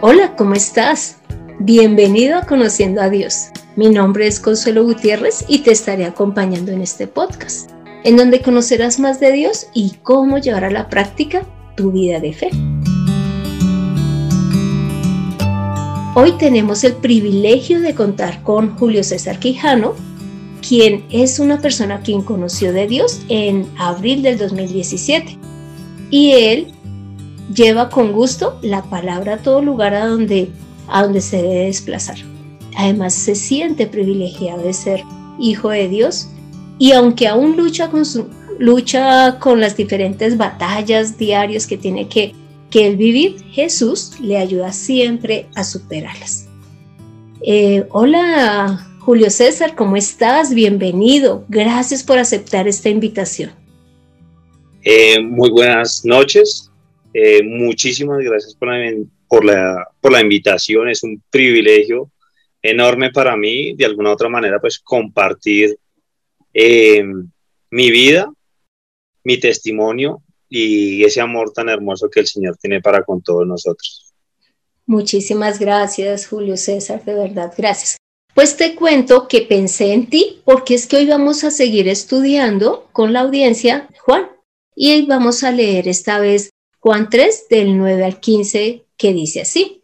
Hola, ¿cómo estás? Bienvenido a Conociendo a Dios. Mi nombre es Consuelo Gutiérrez y te estaré acompañando en este podcast, en donde conocerás más de Dios y cómo llevar a la práctica tu vida de fe. Hoy tenemos el privilegio de contar con Julio César Quijano, quien es una persona quien conoció de Dios en abril del 2017. Y él lleva con gusto la palabra a todo lugar a donde, a donde se debe desplazar. Además se siente privilegiado de ser hijo de Dios y aunque aún lucha con, su, lucha con las diferentes batallas diarias que tiene que, que él vivir, Jesús le ayuda siempre a superarlas. Eh, hola Julio César, ¿cómo estás? Bienvenido. Gracias por aceptar esta invitación. Eh, muy buenas noches. Eh, muchísimas gracias por la, por, la, por la invitación, es un privilegio enorme para mí, de alguna otra manera, pues compartir eh, mi vida, mi testimonio y ese amor tan hermoso que el Señor tiene para con todos nosotros. Muchísimas gracias, Julio César, de verdad, gracias. Pues te cuento que pensé en ti porque es que hoy vamos a seguir estudiando con la audiencia, Juan, y hoy vamos a leer esta vez Juan 3 del 9 al 15 que dice así.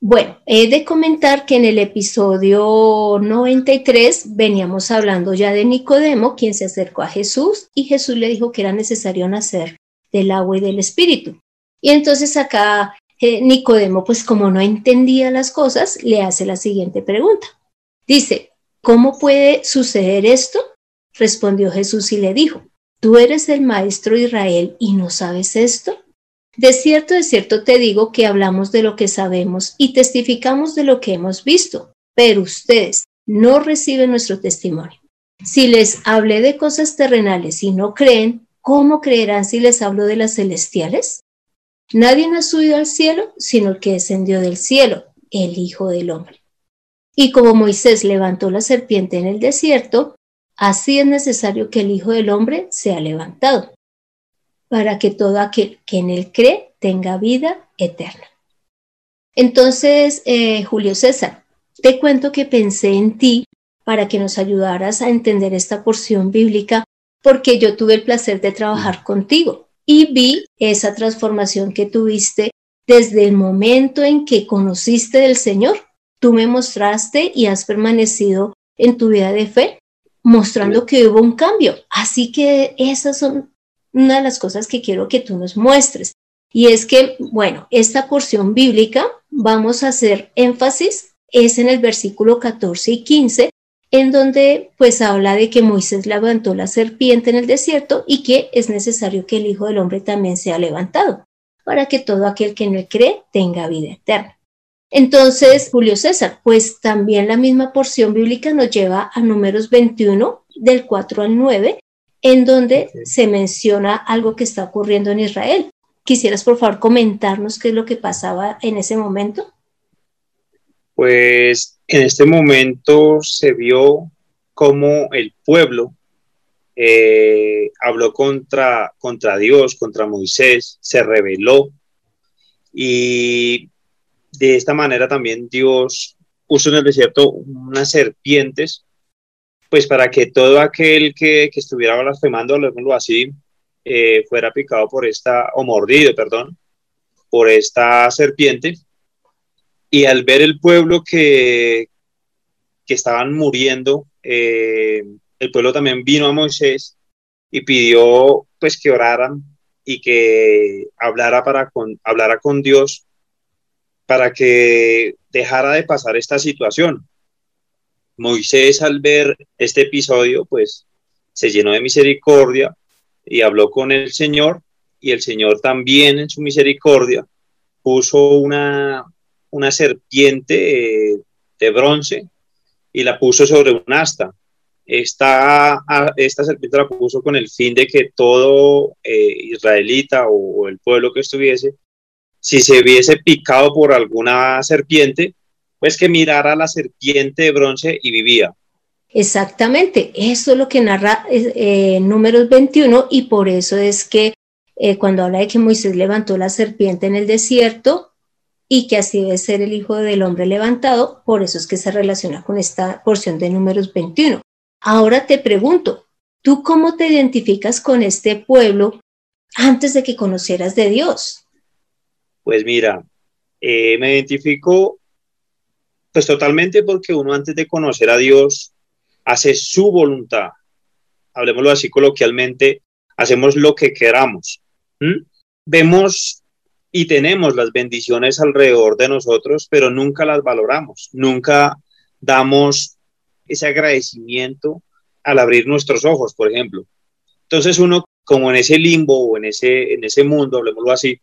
Bueno, he de comentar que en el episodio 93 veníamos hablando ya de Nicodemo, quien se acercó a Jesús y Jesús le dijo que era necesario nacer del agua y del espíritu. Y entonces acá eh, Nicodemo, pues como no entendía las cosas, le hace la siguiente pregunta. Dice, ¿cómo puede suceder esto? Respondió Jesús y le dijo, ¿tú eres el maestro de Israel y no sabes esto? De cierto, de cierto te digo que hablamos de lo que sabemos y testificamos de lo que hemos visto, pero ustedes no reciben nuestro testimonio. Si les hablé de cosas terrenales y no creen, ¿cómo creerán si les hablo de las celestiales? Nadie ha subido al cielo sino el que descendió del cielo, el Hijo del Hombre. Y como Moisés levantó la serpiente en el desierto, así es necesario que el Hijo del Hombre sea levantado para que todo aquel que en él cree tenga vida eterna. Entonces, eh, Julio César, te cuento que pensé en ti para que nos ayudaras a entender esta porción bíblica porque yo tuve el placer de trabajar contigo y vi esa transformación que tuviste desde el momento en que conociste del Señor. Tú me mostraste y has permanecido en tu vida de fe, mostrando que hubo un cambio. Así que esas son una de las cosas que quiero que tú nos muestres. Y es que, bueno, esta porción bíblica, vamos a hacer énfasis, es en el versículo 14 y 15, en donde pues habla de que Moisés levantó la serpiente en el desierto y que es necesario que el Hijo del Hombre también sea levantado, para que todo aquel que no él cree tenga vida eterna. Entonces, Julio César, pues también la misma porción bíblica nos lleva a números 21, del 4 al 9, en donde se menciona algo que está ocurriendo en Israel. ¿Quisieras, por favor, comentarnos qué es lo que pasaba en ese momento? Pues en este momento se vio cómo el pueblo eh, habló contra, contra Dios, contra Moisés, se rebeló y de esta manera también Dios puso en el desierto unas serpientes pues para que todo aquel que, estuviera blasfemando, hablemoslo así, eh, fuera picado por esta, o mordido, perdón, por esta serpiente. Y al ver el pueblo que, que estaban muriendo, eh, el pueblo también vino a Moisés y pidió pues que oraran y que hablara, para con, hablara con Dios para que dejara de pasar esta situación. Moisés al ver este episodio, pues se llenó de misericordia y habló con el Señor y el Señor también en su misericordia puso una, una serpiente eh, de bronce y la puso sobre un asta. Esta, esta serpiente la puso con el fin de que todo eh, israelita o, el pueblo que estuviese, si se viese picado por alguna serpiente, pues que mirara a la serpiente de bronce y vivía. Exactamente, eso es lo que narra eh, Números 21 y por eso es que eh, cuando habla de que Moisés levantó la serpiente en el desierto y que así debe ser el Hijo del Hombre levantado, por eso es que se relaciona con esta porción de números 21. Ahora te pregunto, ¿tú cómo te identificas con este pueblo antes de que conocieras de Dios? Pues mira, eh, me identifico pues totalmente porque uno antes de conocer a Dios hace su voluntad. Hablemoslo así coloquialmente, hacemos lo que queramos. Vemos y tenemos las bendiciones alrededor de nosotros, pero nunca las valoramos, nunca damos ese agradecimiento al abrir nuestros ojos, por ejemplo. Entonces uno, como en ese limbo o en ese, en ese mundo, hablemoslo así,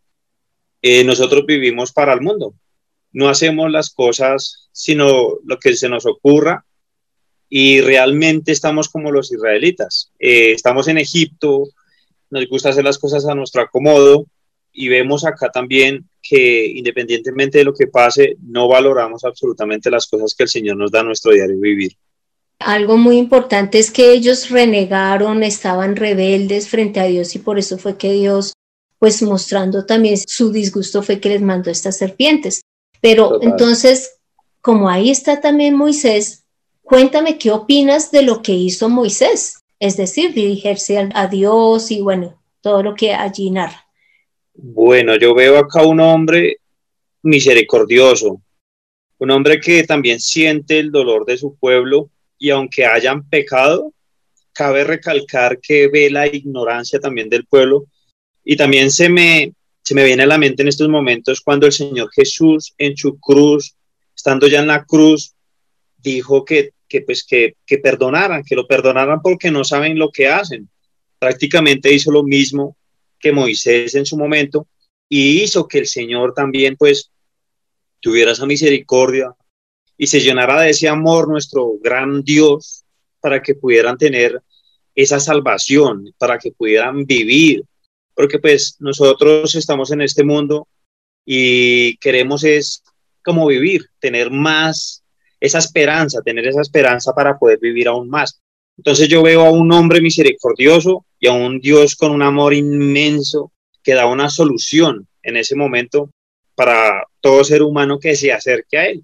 eh, nosotros vivimos para el mundo. No hacemos las cosas sino lo que se nos ocurra y realmente estamos como los israelitas. Eh, estamos en Egipto, nos gusta hacer las cosas a nuestro acomodo y vemos acá también que independientemente de lo que pase, no valoramos absolutamente las cosas que el Señor nos da a nuestro diario vivir. Algo muy importante es que ellos renegaron, estaban rebeldes frente a Dios y por eso fue que Dios, pues mostrando también su disgusto, fue que les mandó estas serpientes. Pero entonces, como ahí está también Moisés, cuéntame qué opinas de lo que hizo Moisés, es decir, dirigirse a Dios y bueno, todo lo que allí narra. Bueno, yo veo acá un hombre misericordioso, un hombre que también siente el dolor de su pueblo y aunque hayan pecado, cabe recalcar que ve la ignorancia también del pueblo y también se me, se me viene a la mente en estos momentos cuando el Señor Jesús en su cruz, estando ya en la cruz, dijo que, que pues que, que perdonaran, que lo perdonaran porque no saben lo que hacen. Prácticamente hizo lo mismo que Moisés en su momento y hizo que el Señor también pues tuviera esa misericordia y se llenara de ese amor nuestro gran Dios para que pudieran tener esa salvación, para que pudieran vivir, porque pues nosotros estamos en este mundo y queremos es como vivir, tener más esa esperanza, tener esa esperanza para poder vivir aún más. Entonces yo veo a un hombre misericordioso y a un Dios con un amor inmenso que da una solución en ese momento para todo ser humano que se acerque a él.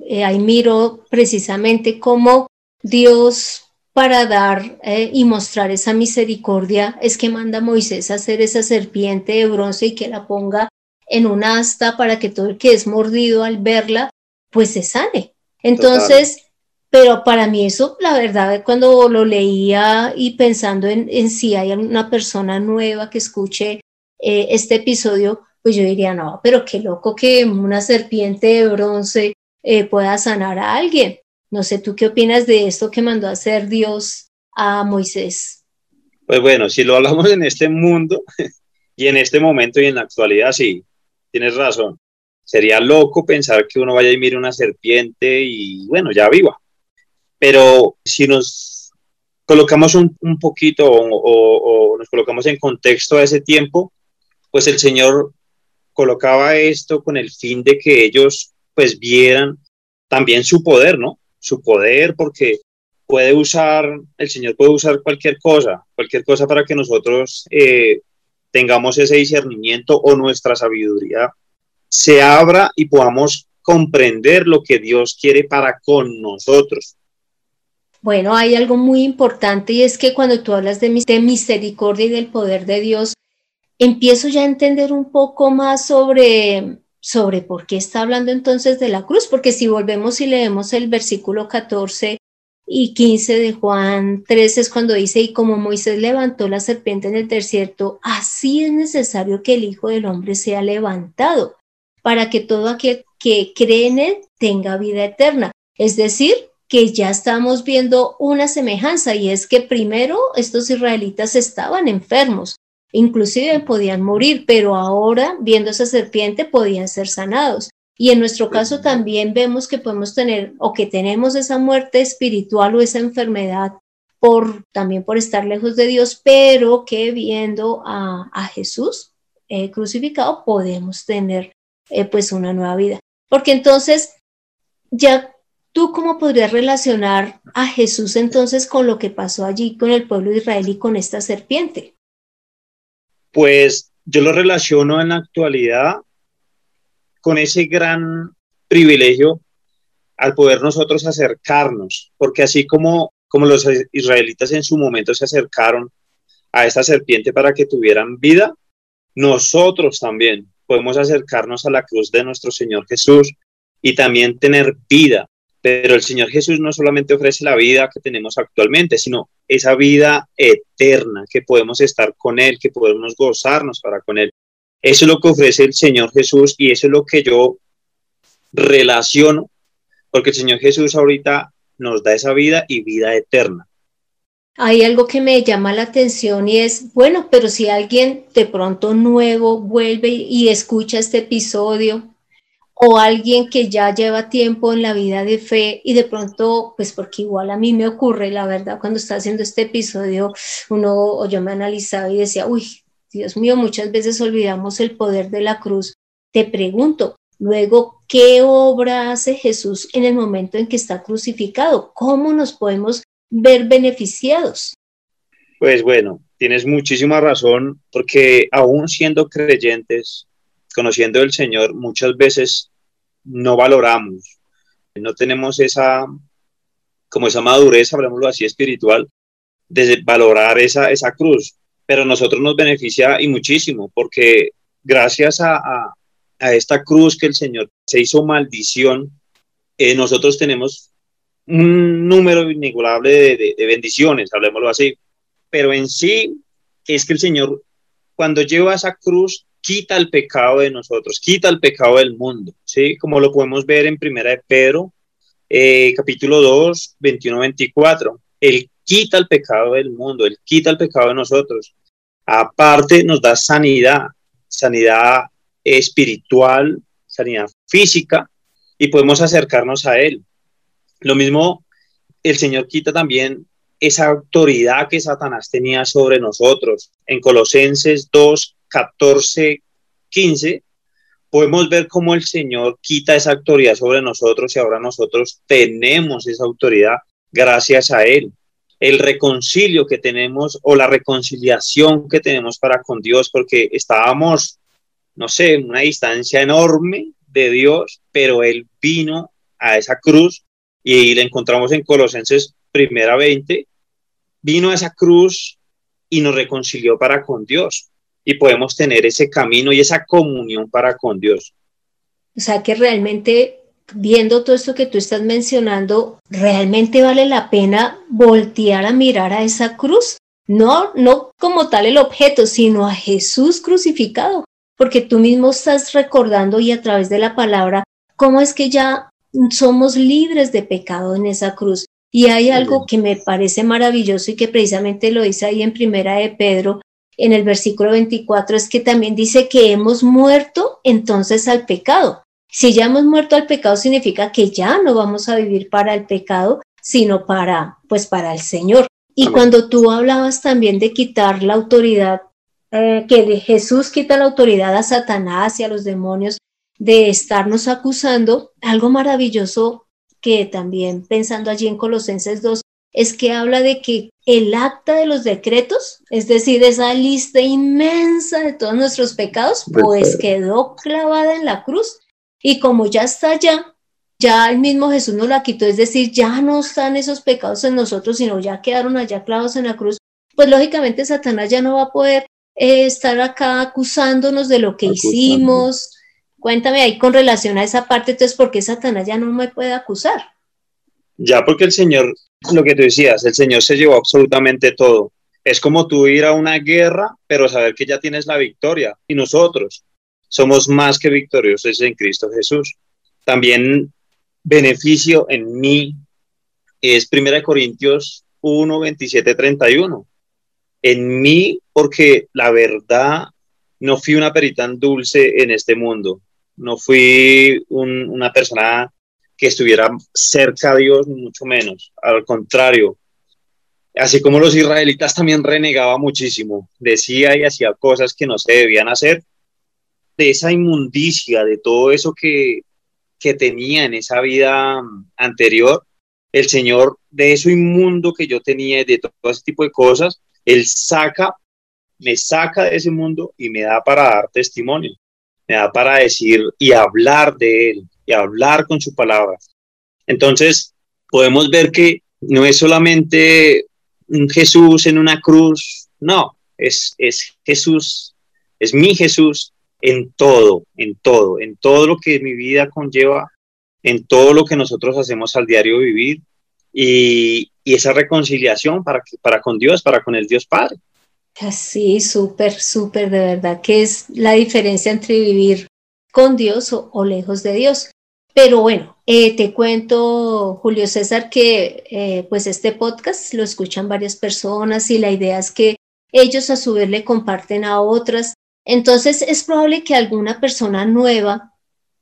Eh, ahí miro precisamente cómo Dios para dar eh, y mostrar esa misericordia es que manda a Moisés a hacer esa serpiente de bronce y que la ponga en un asta para que todo el que es mordido al verla pues se sane. Entonces, pero para mí eso, la verdad, cuando lo leía y pensando en, en si hay una persona nueva que escuche eh, este episodio, pues yo diría, no, pero qué loco que una serpiente de bronce eh, pueda sanar a alguien. No sé, ¿tú qué opinas de esto que mandó a hacer Dios a Moisés? Pues bueno, si lo hablamos en este mundo y en este momento y en la actualidad, sí, tienes razón. Sería loco pensar que uno vaya y mire una serpiente y bueno, ya viva. Pero si nos colocamos un, poquito o, o nos colocamos en contexto a ese tiempo, pues el Señor colocaba esto con el fin de que ellos pues vieran también su poder, ¿no? Su poder porque puede usar, el Señor puede usar cualquier cosa, cualquier cosa para que nosotros eh, tengamos ese discernimiento o nuestra sabiduría se abra y podamos comprender lo que Dios quiere para con nosotros. Bueno, hay algo muy importante y es que cuando tú hablas de, de misericordia y del poder de Dios, empiezo ya a entender un poco más sobre sobre por qué está hablando entonces de la cruz, porque si volvemos y leemos el versículo 14 y 15 de Juan 13 es cuando dice, y como Moisés levantó la serpiente en el desierto, así es necesario que el Hijo del Hombre sea levantado, para que todo aquel que cree en él tenga vida eterna. Es decir, que ya estamos viendo una semejanza y es que primero estos israelitas estaban enfermos, Inclusive podían morir, pero ahora, viendo esa serpiente, podían ser sanados. Y en nuestro caso también vemos que podemos tener o que tenemos esa muerte espiritual o esa enfermedad por también por estar lejos de Dios, pero que viendo a, Jesús eh, crucificado podemos tener eh, pues una nueva vida. Porque entonces, ya tú cómo podrías relacionar a Jesús entonces con lo que pasó allí con el pueblo de Israel y con esta serpiente? Pues yo lo relaciono en la actualidad con ese gran privilegio al poder nosotros acercarnos, porque así como, como los israelitas en su momento se acercaron a esta serpiente para que tuvieran vida, nosotros también podemos acercarnos a la cruz de nuestro Señor Jesús y también tener vida. Pero el Señor Jesús no solamente ofrece la vida que tenemos actualmente, sino esa vida eterna, que podemos estar con Él, que podemos gozarnos para con Él. Eso es lo que ofrece el Señor Jesús y eso es lo que yo relaciono, porque el Señor Jesús ahorita nos da esa vida y vida eterna. Hay algo que me llama la atención y es, bueno, pero si alguien de pronto nuevo vuelve y escucha este episodio o alguien que ya lleva tiempo en la vida de fe y de pronto, pues porque igual a mí me ocurre, la verdad, cuando está haciendo este episodio, uno o yo me analizaba y decía, uy, Dios mío, muchas veces olvidamos el poder de la cruz. Te pregunto, luego, ¿qué obra hace Jesús en el momento en que está crucificado? ¿Cómo nos podemos ver beneficiados? Pues bueno, tienes muchísima razón, porque aún siendo creyentes, conociendo el Señor, muchas veces no valoramos, no tenemos esa, como esa madurez, hablemoslo así, espiritual, de valorar esa, esa cruz. Pero nosotros nos beneficia y muchísimo, porque gracias a, esta cruz que el Señor se hizo maldición, eh, nosotros tenemos un número inigualable de, bendiciones, hablemoslo así. Pero en sí es que el Señor, cuando lleva esa cruz, quita el pecado de nosotros, quita el pecado del mundo, ¿sí? Como lo podemos ver en Primera de Pedro, eh, capítulo 2, 21-24. Él quita el pecado del mundo, Él quita el pecado de nosotros. Aparte nos da sanidad, sanidad espiritual, sanidad física, y podemos acercarnos a Él. Lo mismo, el Señor quita también esa autoridad que Satanás tenía sobre nosotros. En Colosenses 2, 14, 15, podemos ver cómo el Señor quita esa autoridad sobre nosotros y ahora nosotros tenemos esa autoridad gracias a Él. El reconcilio que tenemos o la reconciliación que tenemos para con Dios, porque estábamos, no sé, en una distancia enorme de Dios, pero Él vino a esa cruz y la encontramos en Colosenses primera 20, vino a esa cruz y nos reconcilió para con Dios y podemos tener ese camino y esa comunión para con Dios. O sea que realmente viendo todo esto que tú estás mencionando, realmente vale la pena voltear a mirar a esa cruz. No, no como tal el objeto, sino a Jesús crucificado, porque tú mismo estás recordando y a través de la palabra cómo es que ya somos libres de pecado en esa cruz. Y hay algo que me parece maravilloso y que precisamente lo dice ahí en Primera de Pedro, en el versículo 24, es que también dice que hemos muerto entonces al pecado. Si ya hemos muerto al pecado significa que ya no vamos a vivir para el pecado, sino para, pues para el Señor. Y cuando tú hablabas también de quitar la autoridad, eh, que Jesús quita la autoridad a Satanás y a los demonios, de estarnos acusando, algo maravilloso que también pensando allí en Colosenses 2, es que habla de que el acta de los decretos, es decir, esa lista inmensa de todos nuestros pecados, pues, pues quedó clavada en la cruz. Y como ya está allá, ya el mismo Jesús nos la quitó, es decir, ya no están esos pecados en nosotros, sino ya quedaron allá clavados en la cruz, pues lógicamente Satanás ya no va a poder eh, estar acá acusándonos de lo que hicimos, Cuéntame ahí con relación a esa parte, entonces, ¿por qué Satanás ya no me puede acusar? Ya porque el Señor, lo que tú decías, el Señor se llevó absolutamente todo. Es como tú ir a una guerra, pero saber que ya tienes la victoria. Y nosotros somos más que victoriosos en Cristo Jesús. También beneficio en mí es 1 Corintios 1, 27, 31. En mí, porque la verdad no fui una perita dulce en este mundo no fui una persona que estuviera cerca a Dios, mucho menos. Al contrario, así como los israelitas también renegaba muchísimo, decía y hacía cosas que no se debían hacer, de esa inmundicia, de todo eso que, que tenía en esa vida anterior, el Señor, de eso inmundo que yo tenía, de todo ese tipo de cosas, Él saca, me saca de ese mundo y me da para dar testimonio. me da para decir y hablar de Él, y hablar con su palabra. Entonces, podemos ver que no es solamente un Jesús en una cruz, no, es, es Jesús, es mi Jesús en todo, en todo, en todo lo que mi vida conlleva, en todo lo que nosotros hacemos al diario vivir y, esa reconciliación para, para con Dios, para con el Dios Padre. Sí, súper, súper, de verdad, que es la diferencia entre vivir con Dios o, lejos de Dios. Pero bueno, eh, te cuento, Julio César, que eh, pues este podcast lo escuchan varias personas y la idea es que ellos a su vez le comparten a otras. Entonces es probable que alguna persona nueva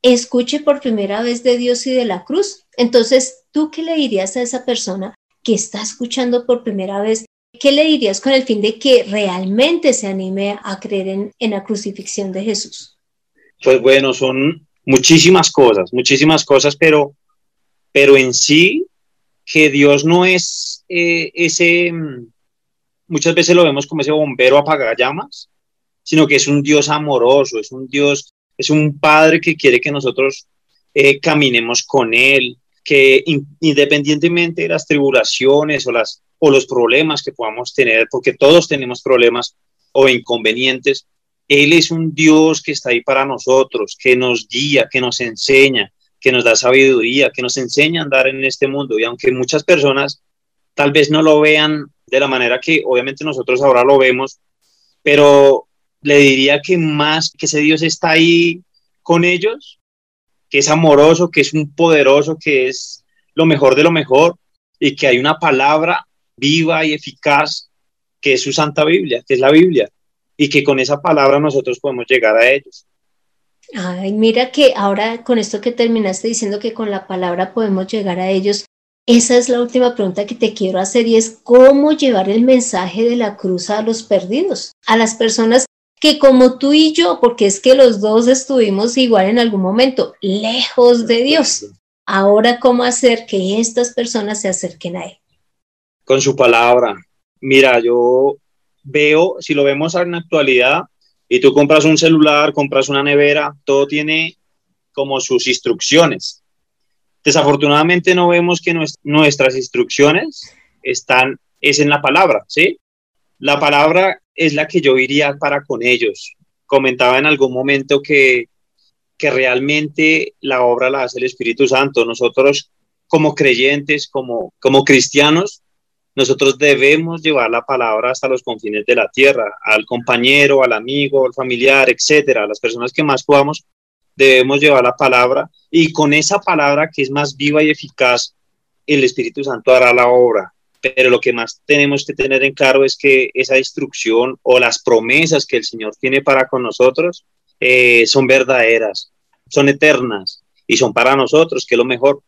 escuche por primera vez de Dios y de la cruz. Entonces, ¿tú qué le dirías a esa persona que está escuchando por primera vez ¿Qué le dirías con el fin de que realmente se anime a creer en, la crucifixión de Jesús? Pues bueno, son muchísimas cosas, muchísimas cosas, pero, pero en sí, que Dios no es eh, ese, mm, muchas veces lo vemos como ese bombero llamas, sino que es un Dios amoroso, es un Dios, es un Padre que quiere que nosotros eh, caminemos con Él, que independientemente de las tribulaciones o las o los problemas que podamos tener, porque todos tenemos problemas o inconvenientes, Él es un Dios que está ahí para nosotros, que nos guía, que nos enseña, que nos da sabiduría, que nos enseña a andar en este mundo. Y aunque muchas personas tal vez no lo vean de la manera que obviamente nosotros ahora lo vemos, pero le diría que más que ese Dios está ahí con ellos, que es amoroso, que es un poderoso, que es lo mejor de lo mejor y que hay una palabra viva y eficaz que es su Santa Biblia, que es la Biblia, y que con esa palabra nosotros podemos llegar a ellos. Ay, mira que ahora con esto que terminaste diciendo que con la palabra podemos llegar a ellos, esa es la última pregunta que te quiero hacer y es cómo llevar el mensaje de la cruz a los perdidos, a las personas que como tú y yo, porque es que los dos estuvimos igual en algún momento, lejos de Dios. Ahora, ¿cómo hacer que estas personas se acerquen a Él? con su palabra. Mira, yo veo, si lo vemos en la actualidad, y tú compras un celular, compras una nevera, todo tiene como sus instrucciones. Desafortunadamente no vemos que nuestras instrucciones están, es en la palabra, ¿sí? La palabra es la que yo iría para con ellos. Comentaba en algún momento que, que realmente la obra la hace el Espíritu Santo. Nosotros como creyentes, como, como cristianos, nosotros debemos llevar la palabra hasta los confines de la tierra, al compañero, al amigo, al familiar, etcétera, a las personas que más podamos, debemos llevar la palabra y con esa palabra que es más viva y eficaz, el Espíritu Santo hará la obra. Pero lo que más tenemos que tener en claro es que esa instrucción o las promesas que el Señor tiene para con nosotros eh, son verdaderas, son eternas y son para nosotros, que es lo mejor.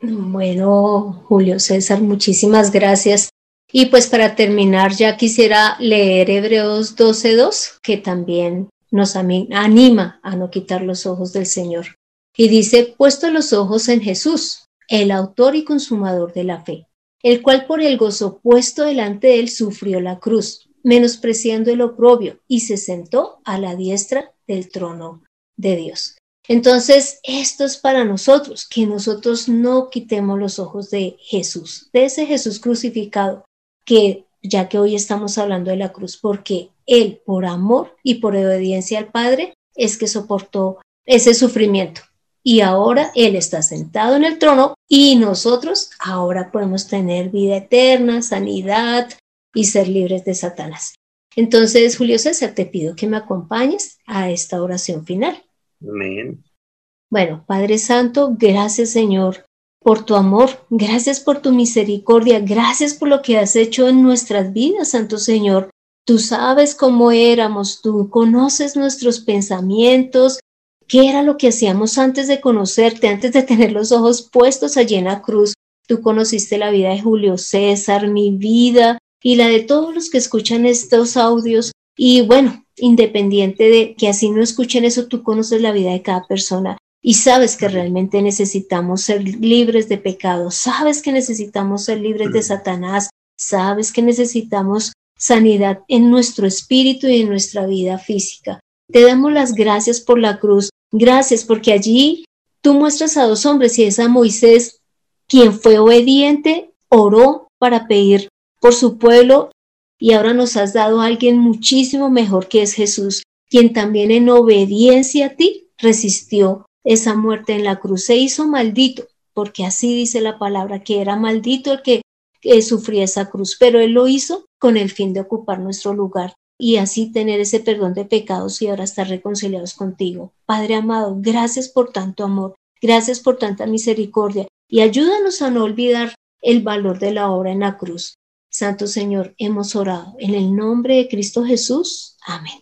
Bueno, Julio César, muchísimas gracias. Y pues para terminar, ya quisiera leer Hebreos 12.2, que también nos anima a no quitar los ojos del Señor. Y dice, puesto los ojos en Jesús, el autor y consumador de la fe, el cual por el gozo puesto delante de él sufrió la cruz, menospreciando el oprobio, y se sentó a la diestra del trono de Dios. Entonces, esto es para nosotros, que nosotros no quitemos los ojos de Jesús, de ese Jesús crucificado, que ya que hoy estamos hablando de la cruz, porque Él, por amor y por obediencia al Padre, es que soportó ese sufrimiento. Y ahora Él está sentado en el trono y nosotros ahora podemos tener vida eterna, sanidad y ser libres de Satanás. Entonces, Julio César, te pido que me acompañes a esta oración final. Amén. Bueno, Padre Santo, gracias Señor por tu amor, gracias por tu misericordia, gracias por lo que has hecho en nuestras vidas, Santo Señor. Tú sabes cómo éramos, tú conoces nuestros pensamientos, qué era lo que hacíamos antes de conocerte, antes de tener los ojos puestos allí en la cruz. Tú conociste la vida de Julio César, mi vida y la de todos los que escuchan estos audios. Y bueno, independiente de que así no escuchen eso, tú conoces la vida de cada persona y sabes que realmente necesitamos ser libres de pecado, sabes que necesitamos ser libres de Satanás, sabes que necesitamos sanidad en nuestro espíritu y en nuestra vida física. Te damos las gracias por la cruz. Gracias porque allí tú muestras a dos hombres y es a Moisés, quien fue obediente, oró para pedir por su pueblo y ahora nos has dado a alguien muchísimo mejor que es Jesús, quien también en obediencia a ti resistió esa muerte en la cruz. Se hizo maldito, porque así dice la palabra, que era maldito el que, sufría esa cruz, pero él lo hizo con el fin de ocupar nuestro lugar y así tener ese perdón de pecados y ahora estar reconciliados contigo. Padre amado, gracias por tanto amor, gracias por tanta misericordia y ayúdanos a no olvidar el valor de la obra en la cruz. Santo Señor, hemos orado en el nombre de Cristo Jesús. Amén.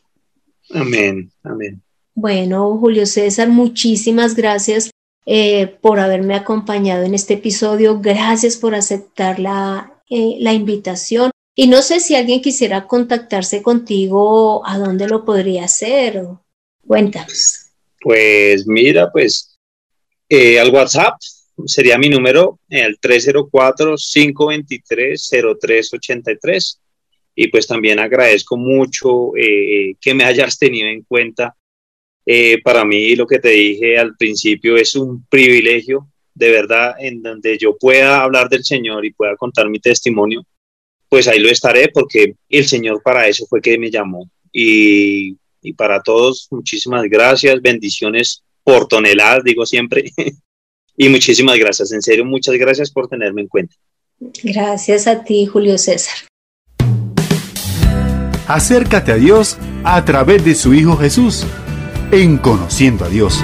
Amén, amén. Bueno, Julio César, muchísimas gracias eh, por haberme acompañado en este episodio. Gracias por aceptar la, eh, la invitación. Y no sé si alguien quisiera contactarse contigo, ¿a dónde lo podría hacer? Cuéntanos. Pues mira, pues eh, al WhatsApp sería mi número, el 304-523-0383. Y pues también agradezco mucho que me hayas tenido en cuenta eh, para mí, lo que te dije al principio es un privilegio, de verdad, en donde yo pueda hablar del Señor y pueda contar mi testimonio, pues ahí lo estaré porque el Señor para eso fue que me llamó. Y, y para todos, muchísimas gracias, bendiciones por toneladas, digo siempre. y muchísimas gracias, en serio, muchas gracias por tenerme en cuenta. Gracias a ti, Julio César. Acércate a Dios a través de su Hijo Jesús en Conociendo a Dios.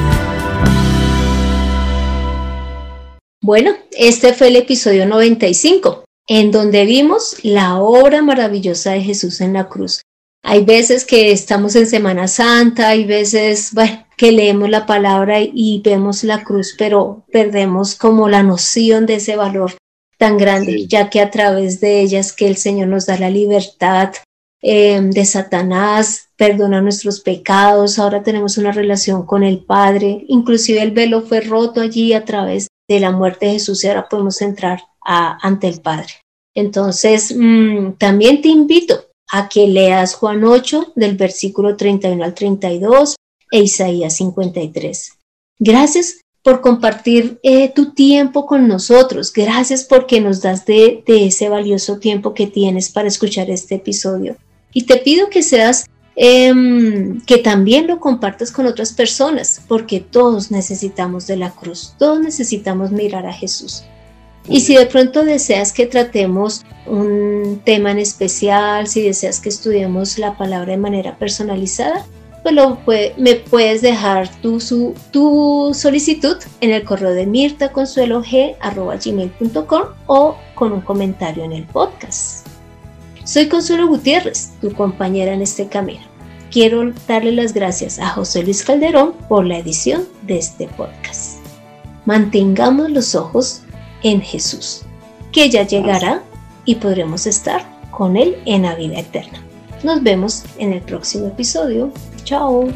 Bueno, este fue el episodio 95, en donde vimos la obra maravillosa de Jesús en la cruz. Hay veces que estamos en Semana Santa, hay veces que leemos la palabra y vemos la cruz, pero perdemos como la noción de ese valor tan grande, ya que a través de ellas que el Señor nos da la libertad, eh, de Satanás, perdona nuestros pecados, ahora tenemos una relación con el Padre, inclusive el velo fue roto allí a través de la muerte de Jesús y ahora podemos entrar ante el Padre. Entonces, mm, también te invito a que leas Juan 8 del versículo 31 al 32 e Isaías 53. Gracias por compartir eh, tu tiempo con nosotros. Gracias porque nos das de ese valioso tiempo que tienes para escuchar este episodio. Y te pido que seas, em, que también lo compartas con otras personas, porque todos necesitamos de la cruz, todos necesitamos mirar a Jesús. Y si de pronto deseas que tratemos un tema en especial, si deseas que estudiemos la palabra de manera personalizada, pues lo me puedes dejar tu, su, tu solicitud en el correo de mirtaconsuelog.com o con un comentario en el podcast. Soy Consuelo Gutiérrez, tu compañera en este camino. Quiero darle las gracias a José Luis Calderón por la edición de este podcast. Mantengamos los ojos en Jesús, que ya llegará y podremos estar con Él en la vida eterna. Nos vemos en el próximo episodio. Chao.